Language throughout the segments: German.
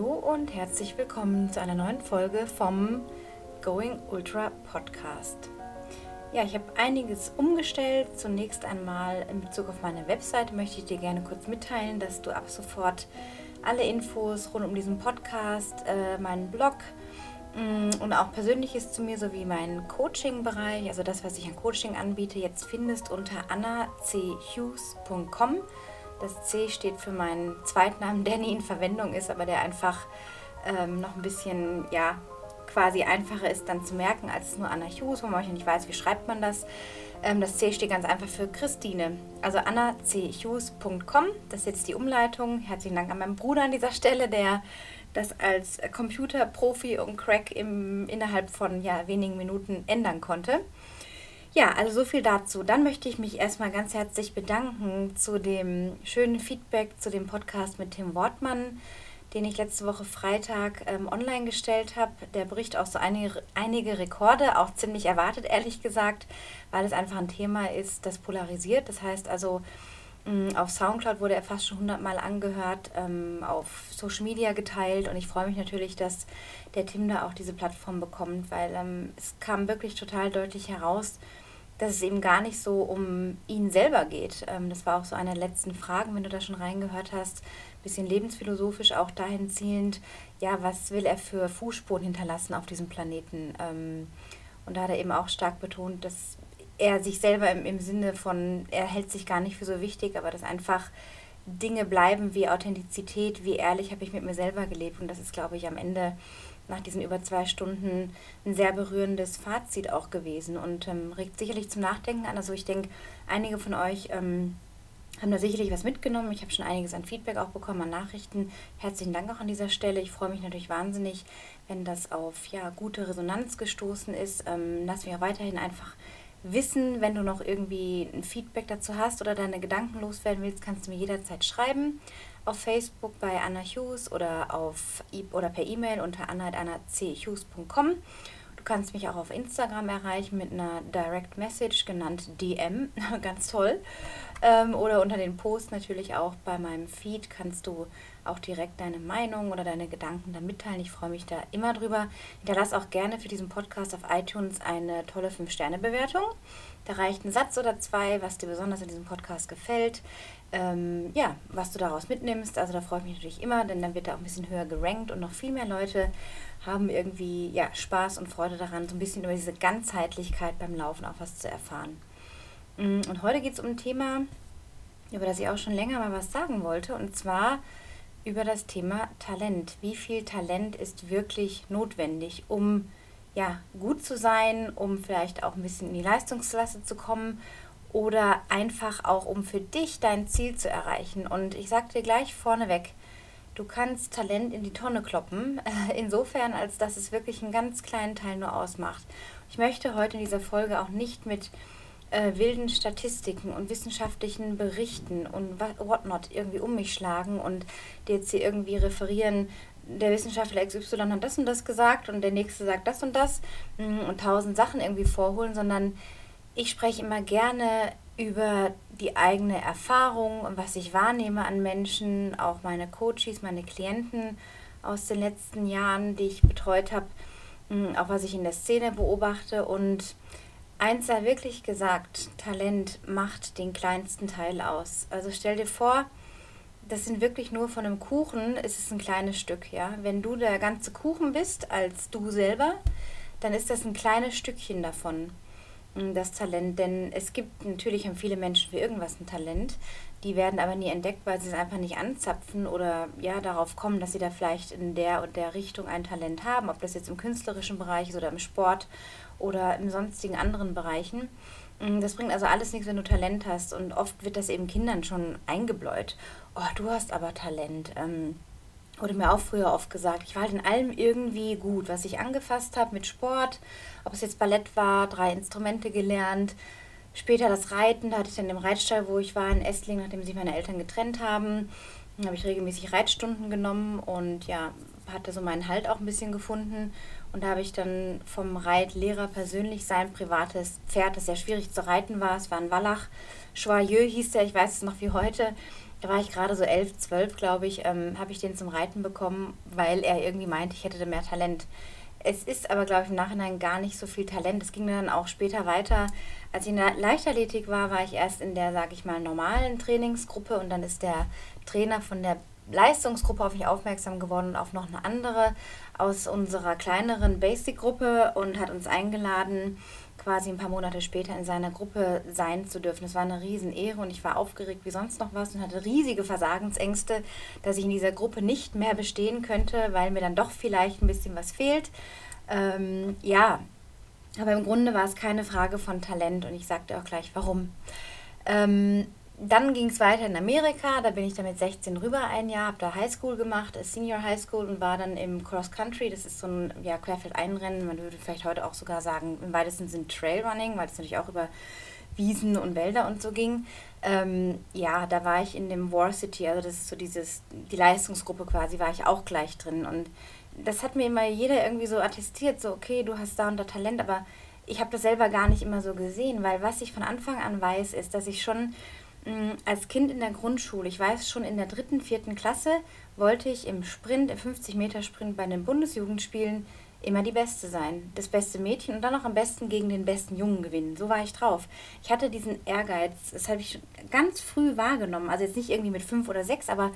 Hallo und herzlich willkommen zu einer neuen Folge vom Going Ultra Podcast. Ja, ich habe einiges umgestellt. Zunächst einmal in Bezug auf meine Webseite möchte ich dir gerne kurz mitteilen, dass du ab sofort alle Infos rund um diesen Podcast, äh, meinen Blog mm, und auch Persönliches zu mir sowie meinen Coaching-Bereich, also das, was ich an Coaching anbiete, jetzt findest unter annachughes.com. Das C steht für meinen Zweitnamen, der nie in Verwendung ist, aber der einfach ähm, noch ein bisschen, ja, quasi einfacher ist dann zu merken als nur Anna Hughes, wo man nicht weiß, wie schreibt man das. Ähm, das C steht ganz einfach für Christine. Also annachughes.com, das ist jetzt die Umleitung. Herzlichen Dank an meinen Bruder an dieser Stelle, der das als Computerprofi und Crack im, innerhalb von ja, wenigen Minuten ändern konnte. Ja, also so viel dazu. Dann möchte ich mich erstmal ganz herzlich bedanken zu dem schönen Feedback zu dem Podcast mit Tim Wortmann, den ich letzte Woche Freitag ähm, online gestellt habe. Der bricht auch so einige, einige Rekorde, auch ziemlich erwartet, ehrlich gesagt, weil es einfach ein Thema ist, das polarisiert. Das heißt also, mm, auf Soundcloud wurde er fast schon 100 Mal angehört, ähm, auf Social Media geteilt und ich freue mich natürlich, dass der Tim da auch diese Plattform bekommt, weil ähm, es kam wirklich total deutlich heraus, dass es eben gar nicht so um ihn selber geht. Ähm, das war auch so eine der letzten Fragen, wenn du da schon reingehört hast, ein bisschen lebensphilosophisch auch dahin zielend, ja, was will er für Fußspuren hinterlassen auf diesem Planeten? Ähm, und da hat er eben auch stark betont, dass er sich selber im, im Sinne von, er hält sich gar nicht für so wichtig, aber dass einfach Dinge bleiben wie Authentizität, wie ehrlich habe ich mit mir selber gelebt. Und das ist, glaube ich, am Ende nach diesen über zwei Stunden ein sehr berührendes Fazit auch gewesen und ähm, regt sicherlich zum Nachdenken an. Also ich denke, einige von euch ähm, haben da sicherlich was mitgenommen. Ich habe schon einiges an Feedback auch bekommen, an Nachrichten. Herzlichen Dank auch an dieser Stelle. Ich freue mich natürlich wahnsinnig, wenn das auf ja, gute Resonanz gestoßen ist. Ähm, lass mich auch weiterhin einfach wissen, wenn du noch irgendwie ein Feedback dazu hast oder deine Gedanken loswerden willst, kannst du mir jederzeit schreiben auf Facebook bei Anna Hughes oder, auf, e oder per E-Mail unter anna.annachughes.com. Du kannst mich auch auf Instagram erreichen mit einer Direct Message, genannt DM, ganz toll. Ähm, oder unter den Posts natürlich auch bei meinem Feed kannst du auch direkt deine Meinung oder deine Gedanken da mitteilen. Ich freue mich da immer drüber. Hinterlass auch gerne für diesen Podcast auf iTunes eine tolle 5-Sterne-Bewertung. Da reicht ein Satz oder zwei, was dir besonders in diesem Podcast gefällt ähm, ja, was du daraus mitnimmst. Also da freue ich mich natürlich immer, denn dann wird er auch ein bisschen höher gerankt und noch viel mehr Leute haben irgendwie ja, Spaß und Freude daran, so ein bisschen über diese Ganzheitlichkeit beim Laufen auch was zu erfahren. Mm, und heute geht es um ein Thema, über das ich auch schon länger mal was sagen wollte, und zwar über das Thema Talent. Wie viel Talent ist wirklich notwendig, um ja, gut zu sein, um vielleicht auch ein bisschen in die Leistungsklasse zu kommen oder einfach auch, um für dich dein Ziel zu erreichen. Und ich sage dir gleich vorneweg, du kannst Talent in die Tonne kloppen, insofern, als dass es wirklich einen ganz kleinen Teil nur ausmacht. Ich möchte heute in dieser Folge auch nicht mit äh, wilden Statistiken und wissenschaftlichen Berichten und whatnot irgendwie um mich schlagen und dir jetzt hier irgendwie referieren, der Wissenschaftler XY hat das und das gesagt und der nächste sagt das und das mm, und tausend Sachen irgendwie vorholen, sondern ich spreche immer gerne über die eigene Erfahrung und was ich wahrnehme an Menschen, auch meine Coaches, meine Klienten aus den letzten Jahren, die ich betreut habe, hm, auch was ich in der Szene beobachte. Und eins sei wirklich gesagt, Talent macht den kleinsten Teil aus. Also stell dir vor, das sind wirklich nur von einem Kuchen, ist es ein kleines Stück, ja. Wenn du der ganze Kuchen bist als du selber, dann ist das ein kleines Stückchen davon. Mm, das Talent, denn es gibt natürlich haben viele Menschen für irgendwas ein Talent, die werden aber nie entdeckt, weil sie es einfach nicht anzapfen oder ja darauf kommen, dass sie da vielleicht in der und der Richtung ein Talent haben, ob das jetzt im künstlerischen Bereich ist oder im Sport oder in sonstigen anderen Bereichen. Mm, das bringt also alles nichts, wenn du Talent hast und oft wird das eben Kindern schon eingebläut. Oh, du hast aber Talent. Ähm, wurde mir auch früher oft gesagt, ich war halt in allem irgendwie gut, was ich angefasst habe mit Sport, ob es jetzt Ballett war, drei Instrumente gelernt. Später das Reiten, da hatte ich dann im Reitstall, wo ich war in Esslingen, nachdem sich meine Eltern getrennt haben, habe ich regelmäßig Reitstunden genommen und ja, hatte so meinen Halt auch ein bisschen gefunden. Und da habe ich dann vom Reitlehrer persönlich sein privates Pferd, das sehr schwierig zu reiten war, es war ein Wallach, Joyeux hieß der, ich weiß es noch wie heute, da war ich gerade so elf, zwölf, glaube ich, ähm, habe ich den zum Reiten bekommen, weil er irgendwie meinte, ich hätte da mehr Talent. Es ist aber, glaube ich, im Nachhinein gar nicht so viel Talent. Es ging dann auch später weiter. Als ich in der Leichtathletik war, war ich erst in der, sage ich mal, normalen Trainingsgruppe und dann ist der Trainer von der Leistungsgruppe auf mich aufmerksam geworden und auf noch eine andere aus unserer kleineren Basic-Gruppe und hat uns eingeladen, quasi ein paar Monate später in seiner Gruppe sein zu dürfen. Das war eine Riesenehre und ich war aufgeregt wie sonst noch was und hatte riesige Versagensängste, dass ich in dieser Gruppe nicht mehr bestehen könnte, weil mir dann doch vielleicht ein bisschen was fehlt. Ähm, ja, aber im Grunde war es keine Frage von Talent und ich sagte auch gleich, warum. Ähm, dann ging es weiter in Amerika, da bin ich dann mit 16 rüber ein Jahr, habe da Highschool gemacht, Senior Highschool und war dann im Cross Country, das ist so ein ja, Querfeld-Einrennen, man würde vielleicht heute auch sogar sagen, im weitesten Sinne Trailrunning, weil es natürlich auch über Wiesen und Wälder und so ging. Ähm, ja, da war ich in dem War City, also das ist so dieses, die Leistungsgruppe quasi, war ich auch gleich drin. Und das hat mir immer jeder irgendwie so attestiert, so okay, du hast da und da Talent, aber ich habe das selber gar nicht immer so gesehen, weil was ich von Anfang an weiß, ist, dass ich schon Mm, als Kind in der Grundschule, ich weiß schon in der dritten, vierten Klasse, wollte ich im Sprint, im 50-Meter-Sprint bei den Bundesjugendspielen immer die Beste sein. Das beste Mädchen und dann auch am besten gegen den besten Jungen gewinnen. So war ich drauf. Ich hatte diesen Ehrgeiz, das habe ich ganz früh wahrgenommen. Also jetzt nicht irgendwie mit fünf oder sechs, aber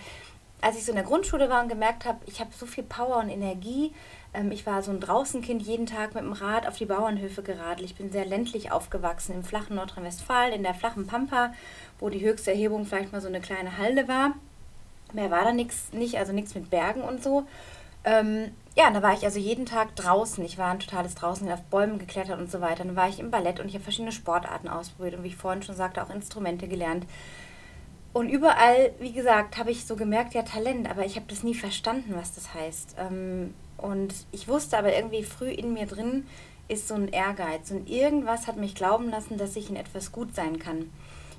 als ich so in der Grundschule war und gemerkt habe, ich habe so viel Power und Energie, ähm, ich war so ein Draußenkind, jeden Tag mit dem Rad auf die Bauernhöfe geradelt. Ich bin sehr ländlich aufgewachsen, im flachen Nordrhein-Westfalen, in der flachen Pampa, wo die höchste Erhebung vielleicht mal so eine kleine Halde war. Mehr war da nichts, nicht, also nichts mit Bergen und so. Ähm, ja, da war ich also jeden Tag draußen. Ich war ein totales Draußen, auf Bäumen geklettert und so weiter. Dann war ich im Ballett und ich habe verschiedene Sportarten ausprobiert und wie ich vorhin schon sagte, auch Instrumente gelernt. Und überall, wie gesagt, habe ich so gemerkt, ja, Talent, aber ich habe das nie verstanden, was das heißt. Ähm, und ich wusste aber irgendwie früh in mir drin ist so ein Ehrgeiz. Und irgendwas hat mich glauben lassen, dass ich in etwas gut sein kann.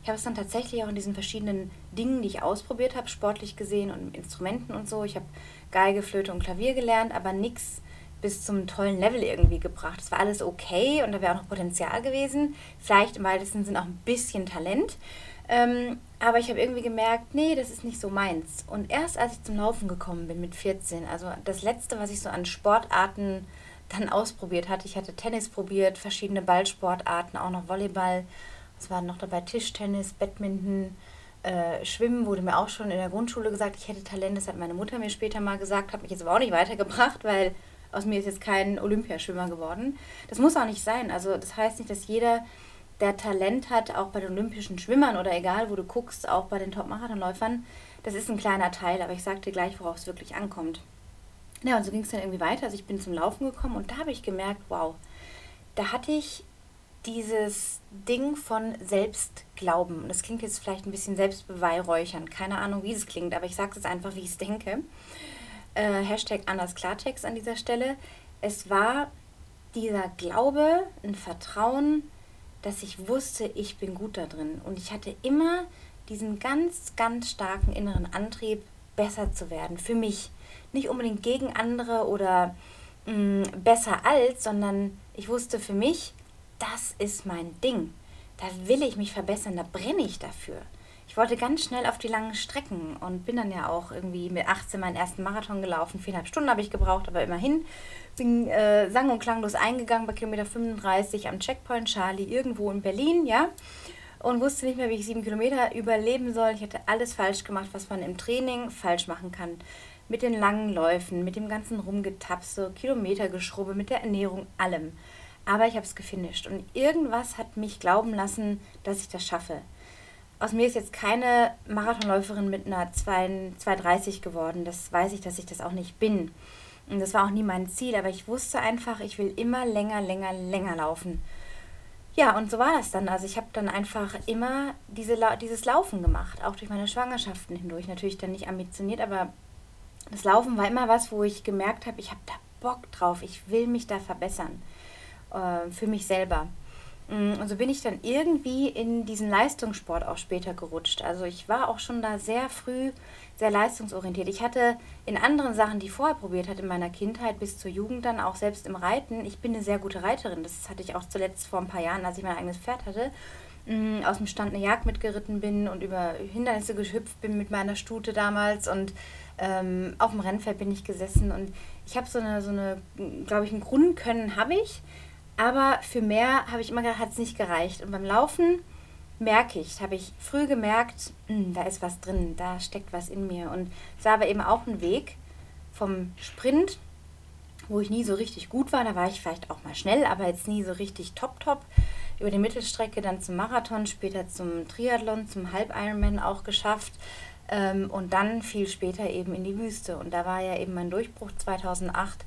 Ich habe es dann tatsächlich auch in diesen verschiedenen Dingen, die ich ausprobiert habe, sportlich gesehen und Instrumenten und so. Ich habe Geige, Flöte und Klavier gelernt, aber nichts bis zum tollen Level irgendwie gebracht. Es war alles okay und da wäre auch noch Potenzial gewesen. Vielleicht im weitesten Sinne auch ein bisschen Talent. Ähm, aber ich habe irgendwie gemerkt, nee, das ist nicht so meins. Und erst als ich zum Laufen gekommen bin mit 14, also das letzte, was ich so an Sportarten dann ausprobiert hatte, ich hatte Tennis probiert, verschiedene Ballsportarten, auch noch Volleyball, es waren noch dabei Tischtennis, Badminton, äh, Schwimmen wurde mir auch schon in der Grundschule gesagt, ich hätte Talent, das hat meine Mutter mir später mal gesagt, hat mich jetzt aber auch nicht weitergebracht, weil aus mir ist jetzt kein Olympiaschwimmer geworden. Das muss auch nicht sein. Also das heißt nicht, dass jeder der Talent hat, auch bei den olympischen Schwimmern oder egal, wo du guckst, auch bei den Top-Marathonläufern, das ist ein kleiner Teil, aber ich sag dir gleich, worauf es wirklich ankommt. Ja, und so ging es dann irgendwie weiter. Also ich bin zum Laufen gekommen und da habe ich gemerkt, wow, da hatte ich dieses Ding von Selbstglauben. Und das klingt jetzt vielleicht ein bisschen selbstbeweihräuchernd. Keine Ahnung, wie es klingt, aber ich sage es einfach, wie ich es denke. Äh, Hashtag Anders Klartext an dieser Stelle. Es war dieser Glaube, ein Vertrauen, dass ich wusste, ich bin gut da drin. Und ich hatte immer diesen ganz, ganz starken inneren Antrieb, besser zu werden. Für mich. Nicht unbedingt gegen andere oder mh, mm, besser als, sondern ich wusste für mich, das ist mein Ding. Da will ich mich verbessern, da brenne ich dafür. Ich wollte ganz schnell auf die langen Strecken und bin dann ja auch irgendwie mit 18 meinen ersten Marathon gelaufen. Viereinhalb Stunden habe ich gebraucht, aber immerhin bin äh, sang- und klanglos eingegangen bei Kilometer 35 am Checkpoint Charlie irgendwo in Berlin, ja. Und wusste nicht mehr, wie ich sieben Kilometer überleben soll. Ich hatte alles falsch gemacht, was man im Training falsch machen kann. Mit den langen Läufen, mit dem ganzen Rumgetapse, Kilometergeschrubbe, mit der Ernährung, allem. Aber ich habe es gefinisht. Und irgendwas hat mich glauben lassen, dass ich das schaffe. Aus mir ist jetzt keine Marathonläuferin mit einer 2,30 geworden. Das weiß ich, dass ich das auch nicht bin. Und das war auch nie mein Ziel, aber ich wusste einfach, ich will immer länger, länger, länger laufen. Ja, und so war das dann. Also ich habe dann einfach immer diese, dieses Laufen gemacht, auch durch meine Schwangerschaften hindurch. Natürlich dann nicht ambitioniert, aber das Laufen war immer was, wo ich gemerkt habe, ich habe da Bock drauf, ich will mich da verbessern äh, für mich selber. Mm, und so bin ich dann irgendwie in diesen Leistungssport auch später gerutscht. Also ich war auch schon da sehr früh sehr leistungsorientiert. Ich hatte in anderen Sachen, die ich vorher probiert hatte in meiner Kindheit bis zur Jugend dann auch selbst im Reiten, ich bin eine sehr gute Reiterin. Das hatte ich auch zuletzt vor ein paar Jahren, als ich mein eigenes Pferd hatte. mh, aus dem Stand eine Jagd mitgeritten bin und über Hindernisse gehüpft bin mit meiner Stute damals und ähm, auf dem Rennfeld bin ich gesessen und ich habe so eine, so eine glaube ich, ein Grundkönnen habe ich, aber für mehr habe ich immer gedacht, hat es nicht gereicht. Und beim Laufen merke ich, habe ich früh gemerkt, hm, da ist was drin, da steckt was in mir. Und es war aber eben auch ein Weg vom Sprint, wo ich nie so richtig gut war. Da war ich vielleicht auch mal schnell, aber jetzt nie so richtig top, top. Über die Mittelstrecke dann zum Marathon, später zum Triathlon, zum Halb-Ironman auch geschafft. Ähm, und dann viel später eben in die Wüste. Und da war ja eben mein Durchbruch 2008,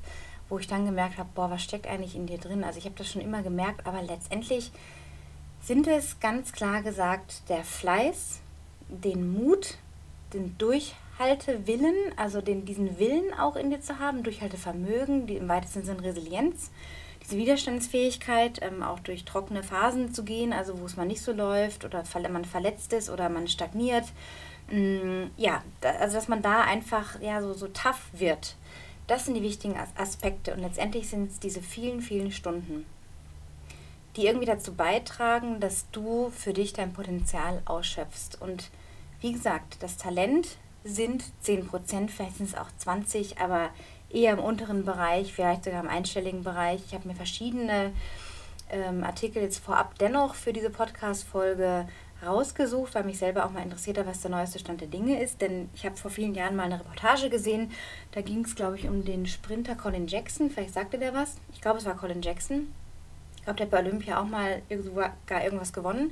wo ich dann gemerkt habe, boah, was steckt eigentlich in dir drin? Also ich habe das schon immer gemerkt, aber letztendlich sind es ganz klar gesagt der Fleiß, den Mut, den Durchhaltewillen, also den, diesen Willen auch in dir zu haben, Durchhaltevermögen, die im weitesten Sinne Resilienz, diese Widerstandsfähigkeit, ähm, auch durch trockene Phasen zu gehen, also wo es mal nicht so läuft oder man verletzt ist oder man stagniert. Mm, ja, also dass man da einfach ja, so, so tough wird. Das sind die wichtigen Aspekte und letztendlich sind es diese vielen, vielen Stunden die irgendwie dazu beitragen, dass du für dich dein Potenzial ausschöpfst. Und wie gesagt, das Talent sind 10%, vielleicht sind es auch 20%, aber eher im unteren Bereich, vielleicht sogar im einstelligen Bereich. Ich habe mir verschiedene ähm, Artikel jetzt vorab dennoch für diese Podcast-Folge rausgesucht, weil mich selber auch mal interessiert hat, was der neueste Stand der Dinge ist. Denn ich habe vor vielen Jahren mal eine Reportage gesehen. Da ging es, glaube ich, um den Sprinter Colin Jackson. Vielleicht sagte der was. Ich glaube, es war Colin Jackson. Ich glaube, der hat bei Olympia auch mal gar irgendwas gewonnen.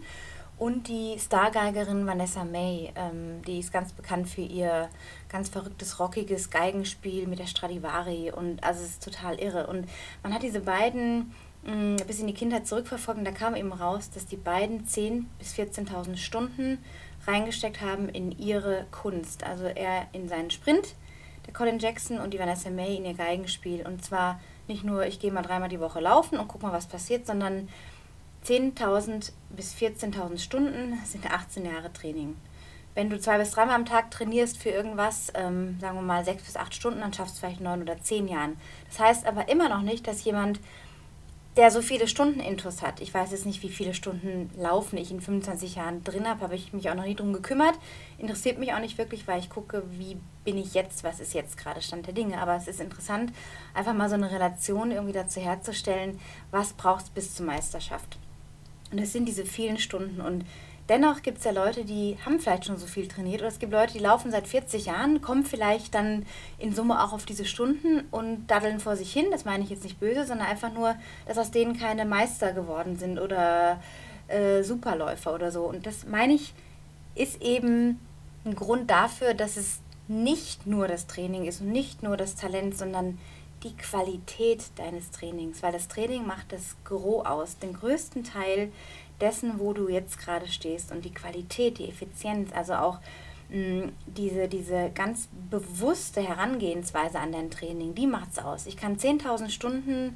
Und die Stargeigerin Vanessa May, ähm, die ist ganz bekannt für ihr ganz verrücktes, rockiges Geigenspiel mit der Stradivari. Und also es ist total irre. Und man hat diese beiden mh, mm, bis in die Kindheit zurückverfolgt und da kam eben raus, dass die beiden 10.000 bis 14.000 Stunden reingesteckt haben in ihre Kunst. Also er in seinen Sprint, der Colin Jackson und die Vanessa May in ihr Geigenspiel. Und zwar nicht nur, ich gehe mal dreimal die Woche laufen und guck mal, was passiert, sondern 10.000 bis 14.000 Stunden sind 18 Jahre Training. Wenn du zwei bis dreimal am Tag trainierst für irgendwas, ähm, sagen wir mal sechs bis acht Stunden, dann schaffst du vielleicht neun oder zehn Jahren. Das heißt aber immer noch nicht, dass jemand der so viele Stunden Intus hat. Ich weiß jetzt nicht, wie viele Stunden Laufen ich in 25 Jahren drin habe, habe ich mich auch noch nie drum gekümmert. Interessiert mich auch nicht wirklich, weil ich gucke, wie bin ich jetzt, was ist jetzt gerade Stand der Dinge. Aber es ist interessant, einfach mal so eine Relation irgendwie dazu herzustellen, was brauchst du bis zur Meisterschaft. Und das sind diese vielen Stunden und Dennoch gibt es ja Leute, die haben vielleicht schon so viel trainiert oder es gibt Leute, die laufen seit 40 Jahren, kommen vielleicht dann in Summe auch auf diese Stunden und daddeln vor sich hin. Das meine ich jetzt nicht böse, sondern einfach nur, dass aus denen keine Meister geworden sind oder äh, Superläufer oder so. Und das meine ich, ist eben ein Grund dafür, dass es nicht nur das Training ist und nicht nur das Talent, sondern die Qualität deines Trainings, weil das Training macht das Gros aus, den größten Teil dessen, wo du jetzt gerade stehst und die Qualität, die Effizienz, also auch mh, mm, diese, diese ganz bewusste Herangehensweise an dein Training, die macht es aus. Ich kann 10.000 Stunden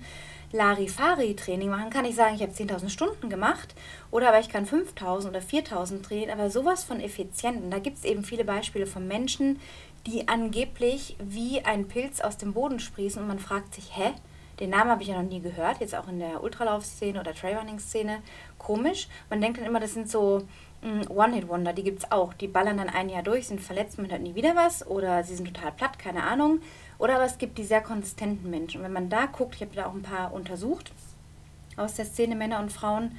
Larifari-Training machen, kann ich sagen, ich habe 10.000 Stunden gemacht oder aber ich kann 5.000 oder 4.000 trainieren, aber sowas von effizient. Und da gibt es eben viele Beispiele von Menschen, die angeblich wie ein Pilz aus dem Boden sprießen und man fragt sich, hä? Den Namen habe ich ja noch nie gehört, jetzt auch in der Ultralauf-Szene oder Trailrunning-Szene. Komisch. Man denkt dann immer, das sind so mm, One-Hit-Wonder, die gibt es auch. Die ballern dann ein Jahr durch, sind verletzt, man hört nie wieder was oder sie sind total platt, keine Ahnung. Oder aber es gibt die sehr konsistenten Menschen. Und wenn man da guckt, ich habe da auch ein paar untersucht aus der Szene Männer und Frauen,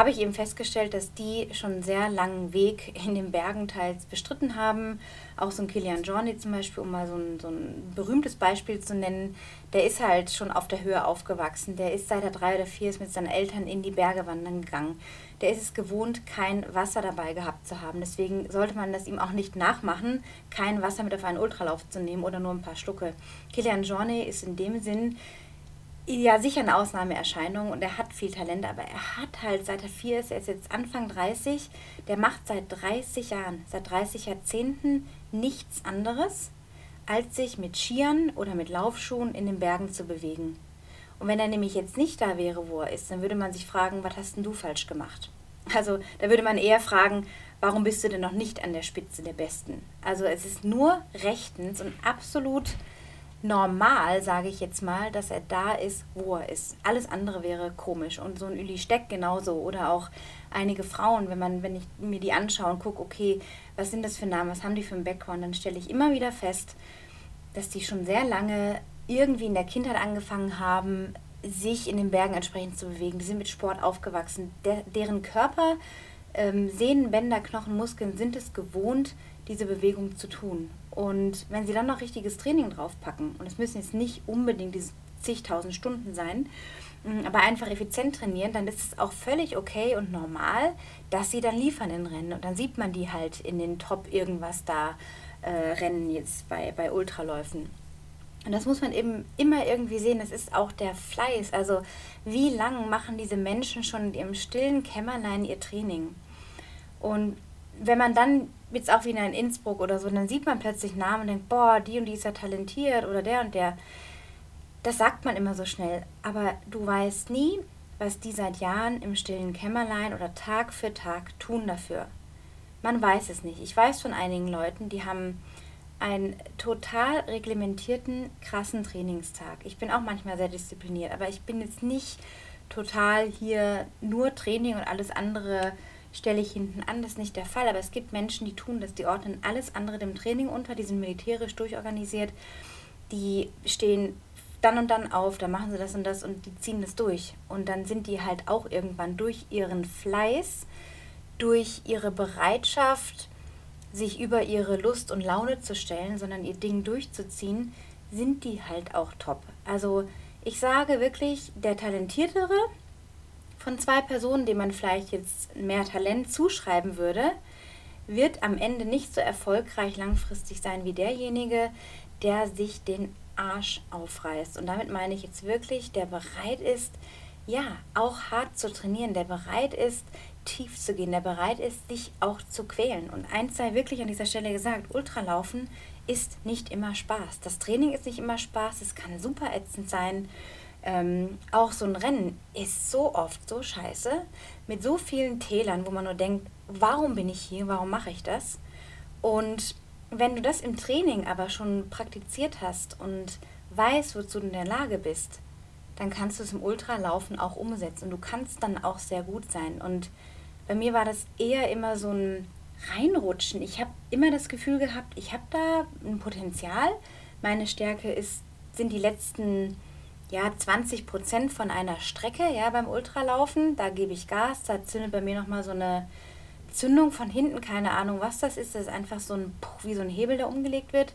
habe ich eben festgestellt, dass die schon einen sehr langen Weg in den Bergen teils bestritten haben. Auch so ein Kilian Jorni zum Beispiel, um mal so ein, so ein berühmtes Beispiel zu nennen, der ist halt schon auf der Höhe aufgewachsen. Der ist seit er drei oder vier ist mit seinen Eltern in die Berge wandern gegangen. Der ist es gewohnt, kein Wasser dabei gehabt zu haben. Deswegen sollte man das ihm auch nicht nachmachen, kein Wasser mit auf einen Ultralauf zu nehmen oder nur ein paar Schlucke. Kilian Jorni ist in dem Sinn ja sicher eine Ausnahmeerscheinung und er hat viel Talent, aber er hat halt seit er vier ist, er ist jetzt Anfang 30, der macht seit 30 Jahren, seit 30 Jahrzehnten nichts anderes, als sich mit Skiern oder mit Laufschuhen in den Bergen zu bewegen. Und wenn er nämlich jetzt nicht da wäre, wo er ist, dann würde man sich fragen, was hast denn du falsch gemacht? Also da würde man eher fragen, warum bist du denn noch nicht an der Spitze der Besten? Also es ist nur rechtens und absolut normal, sage ich jetzt mal, dass er da ist, wo er ist. Alles andere wäre komisch. Und so ein Uli Steck genauso. Oder auch einige Frauen, wenn man, wenn ich mir die anschaue und gucke, okay, was sind das für Namen, was haben die für einen Background, dann stelle ich immer wieder fest, dass die schon sehr lange irgendwie in der Kindheit angefangen haben, sich in den Bergen entsprechend zu bewegen. Die sind mit Sport aufgewachsen. Der, deren Körper, ähm, Sehnen, Bänder, Knochen, Muskeln sind es gewohnt, diese Bewegung zu tun. Und wenn sie dann noch richtiges Training draufpacken, und es müssen jetzt nicht unbedingt diese zigtausend Stunden sein, mm, aber einfach effizient trainieren, dann ist es auch völlig okay und normal, dass sie dann liefern in Rennen. Und dann sieht man die halt in den Top irgendwas da äh, Rennen jetzt bei, bei Ultraläufen. Und das muss man eben immer irgendwie sehen. Das ist auch der Fleiß. Also wie lange machen diese Menschen schon in ihrem stillen Kämmerlein ihr Training? Und wenn man dann jetzt auch wieder in Innsbruck oder so, dann sieht man plötzlich Namen und denkt, boah, die und die ist ja talentiert oder der und der. Das sagt man immer so schnell. Aber du weißt nie, was die seit Jahren im stillen Kämmerlein oder Tag für Tag tun dafür. Man weiß es nicht. Ich weiß von einigen Leuten, die haben einen total reglementierten, krassen Trainingstag. Ich bin auch manchmal sehr diszipliniert, aber ich bin jetzt nicht total hier nur Training und alles andere stelle ich hinten an. Das ist nicht der Fall, aber es gibt Menschen, die tun das, die ordnen alles andere dem Training unter, die sind militärisch durchorganisiert, die stehen dann und dann auf, da machen sie das und das und die ziehen das durch. Und dann sind die halt auch irgendwann durch ihren Fleiß, durch ihre Bereitschaft, sich über ihre Lust und Laune zu stellen, sondern ihr Ding durchzuziehen, sind die halt auch top. Also ich sage wirklich, der Talentiertere von zwei Personen, dem man vielleicht jetzt mehr Talent zuschreiben würde, wird am Ende nicht so erfolgreich langfristig sein wie derjenige, der sich den Arsch aufreißt. Und damit meine ich jetzt wirklich, der bereit ist, ja, auch hart zu trainieren, der bereit ist, tief zu gehen, der bereit ist, sich auch zu quälen. Und eins sei wirklich an dieser Stelle gesagt, Ultralaufen ist nicht immer Spaß. Das Training ist nicht immer Spaß, es kann super ätzend sein. Ähm, auch so ein Rennen ist so oft so scheiße, mit so vielen Tälern, wo man nur denkt, warum bin ich hier, warum mache ich das? Und wenn du das im Training aber schon praktiziert hast und weißt, wozu du in der Lage bist, dann kannst du es im Ultralaufen auch umsetzen. Und du kannst dann auch sehr gut sein. Und bei mir war das eher immer so ein Reinrutschen. Ich habe immer das Gefühl gehabt, ich habe da ein Potenzial. Meine Stärke ist, sind die letzten ja, 20 Prozent von einer Strecke ja, beim Ultralaufen. Da gebe ich Gas, da zündet bei mir nochmal so eine Zündung von hinten, keine Ahnung, was das ist. Das ist einfach so ein, wie so ein Hebel, der umgelegt wird.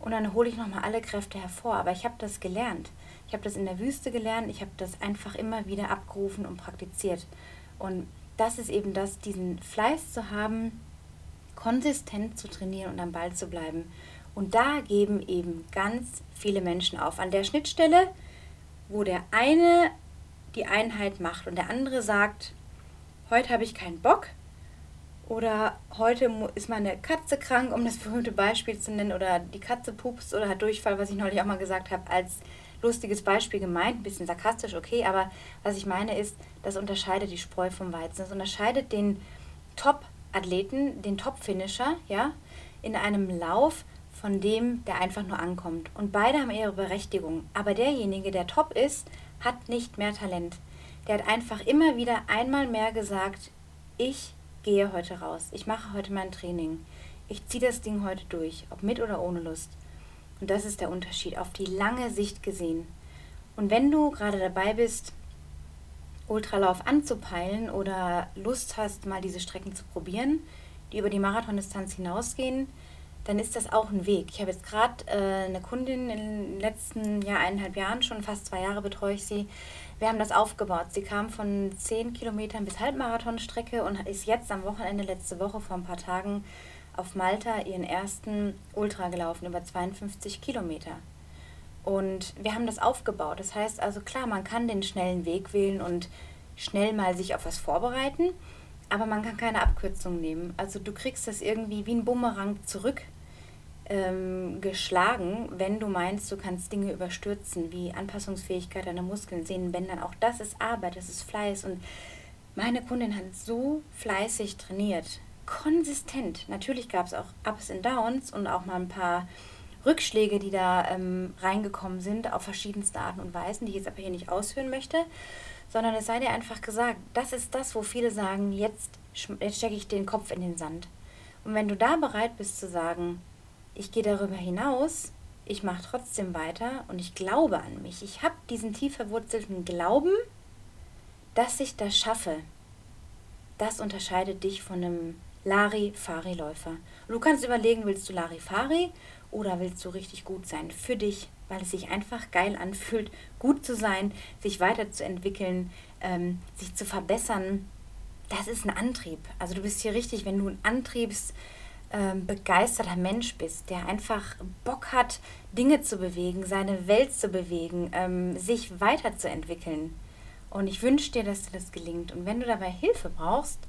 Und dann hole ich nochmal alle Kräfte hervor. Aber ich habe das gelernt. Ich habe das in der Wüste gelernt, ich habe das einfach immer wieder abgerufen und praktiziert. Und das ist eben das, diesen Fleiß zu haben, konsistent zu trainieren und am Ball zu bleiben. Und da geben eben ganz viele Menschen auf. An der Schnittstelle, wo der eine die Einheit macht und der andere sagt, heute habe ich keinen Bock oder heute ist meine Katze krank, um das berühmte Beispiel zu nennen, oder die Katze pupst oder hat Durchfall, was ich neulich auch mal gesagt habe, als lustiges Beispiel gemeint, ein bisschen sarkastisch, okay, aber was ich meine ist, das unterscheidet die Spreu vom Weizen. Das unterscheidet den Top-Athleten, den Top-Finisher, ja, in einem Lauf von dem, der einfach nur ankommt. Und beide haben ihre Berechtigung. Aber derjenige, der top ist, hat nicht mehr Talent. Der hat einfach immer wieder einmal mehr gesagt, ich gehe heute raus, ich mache heute mein Training, ich ziehe das Ding heute durch, ob mit oder ohne Lust. Und das ist der Unterschied, auf die lange Sicht gesehen. Und wenn du gerade dabei bist, Ultralauf anzupeilen oder Lust hast, mal diese Strecken zu probieren, die über die Marathondistanz hinausgehen, dann ist das auch ein Weg. Ich habe jetzt gerade äh, eine Kundin in den letzten Jahr, eineinhalb Jahren, schon fast zwei Jahre betreue ich sie. Wir haben das aufgebaut. Sie kam von zehn Kilometern bis Halbmarathonstrecke und ist jetzt am Wochenende, letzte Woche vor ein paar Tagen, auf Malta ihren ersten Ultra gelaufen, über 52 Kilometer. Und wir haben das aufgebaut. Das heißt also, klar, man kann den schnellen Weg wählen und schnell mal sich auf was vorbereiten, aber man kann keine Abkürzung nehmen. Also du kriegst das irgendwie wie ein Bumerang zurück ähm, geschlagen, wenn du meinst, du kannst Dinge überstürzen, wie Anpassungsfähigkeit deiner Muskeln, Sehnen, Bändern. Auch das ist Arbeit, das ist Fleiß. Und meine Kundin hat so fleißig trainiert konsistent. Natürlich gab es auch Ups und Downs und auch mal ein paar Rückschläge, die da ähm, reingekommen sind, auf verschiedenste Arten und Weisen, die ich jetzt aber hier nicht ausführen möchte, sondern es sei dir einfach gesagt, das ist das, wo viele sagen, jetzt, jetzt stecke ich den Kopf in den Sand. Und wenn du da bereit bist zu sagen, ich gehe darüber hinaus, ich mache trotzdem weiter und ich glaube an mich, ich habe diesen tief verwurzelten Glauben, dass ich das schaffe, das unterscheidet dich von einem Larifari-Läufer. Du kannst überlegen, willst du Larifari oder willst du richtig gut sein für dich, weil es sich einfach geil anfühlt, gut zu sein, sich weiterzuentwickeln, ähm, sich zu verbessern. Das ist ein Antrieb. Also du bist hier richtig, wenn du ein antriebsbegeisterter ähm, Mensch bist, der einfach Bock hat, Dinge zu bewegen, seine Welt zu bewegen, ähm, sich weiterzuentwickeln. Und ich wünsche dir, dass dir das gelingt. Und wenn du dabei Hilfe brauchst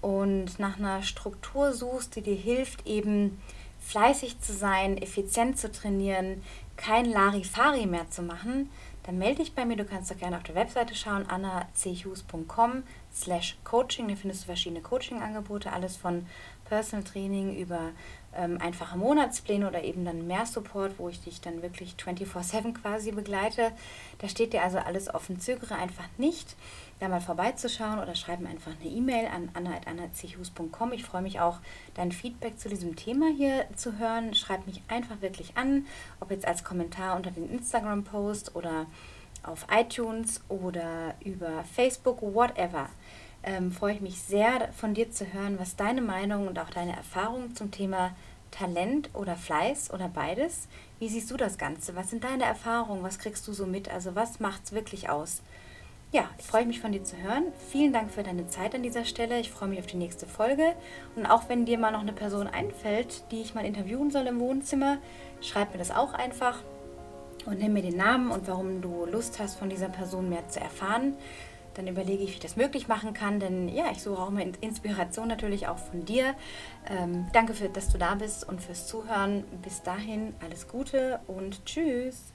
und nach einer Struktur suchst, die dir hilft, eben fleißig zu sein, effizient zu trainieren, kein Larifari mehr zu machen, dann melde dich bei mir. Du kannst doch gerne auf der Webseite schauen, annachughes.com slash coaching. Da findest du verschiedene Coaching-Angebote, alles von Personal Training über ähm, einfache Monatspläne oder eben dann mehr Support, wo ich dich dann wirklich 24-7 quasi begleite. Da steht dir also alles offen. Zögere einfach nicht, da mal vorbeizuschauen oder schreib mir einfach eine E-Mail an anna.annachus.com. Ich freue mich auch, dein Feedback zu diesem Thema hier zu hören. Schreib mich einfach wirklich an, ob jetzt als Kommentar unter den Instagram-Post oder auf iTunes oder über Facebook, whatever ähm, freue ich mich sehr von dir zu hören, was deine Meinung und auch deine Erfahrungen zum Thema Talent oder Fleiß oder beides. Wie siehst du das Ganze? Was sind deine Erfahrungen? Was kriegst du so mit? Also was macht es wirklich aus? Ja, ich freue mich von dir zu hören. Vielen Dank für deine Zeit an dieser Stelle. Ich freue mich auf die nächste Folge. Und auch wenn dir mal noch eine Person einfällt, die ich mal interviewen soll im Wohnzimmer, schreib mir das auch einfach und nimm mir den Namen und warum du Lust hast, von dieser Person mehr zu erfahren dann überlege ich, wie ich das möglich machen kann. Denn ja, ich suche auch immer Inspiration natürlich auch von dir. Ähm, danke, für, dass du da bist und fürs Zuhören. Bis dahin alles Gute und tschüss.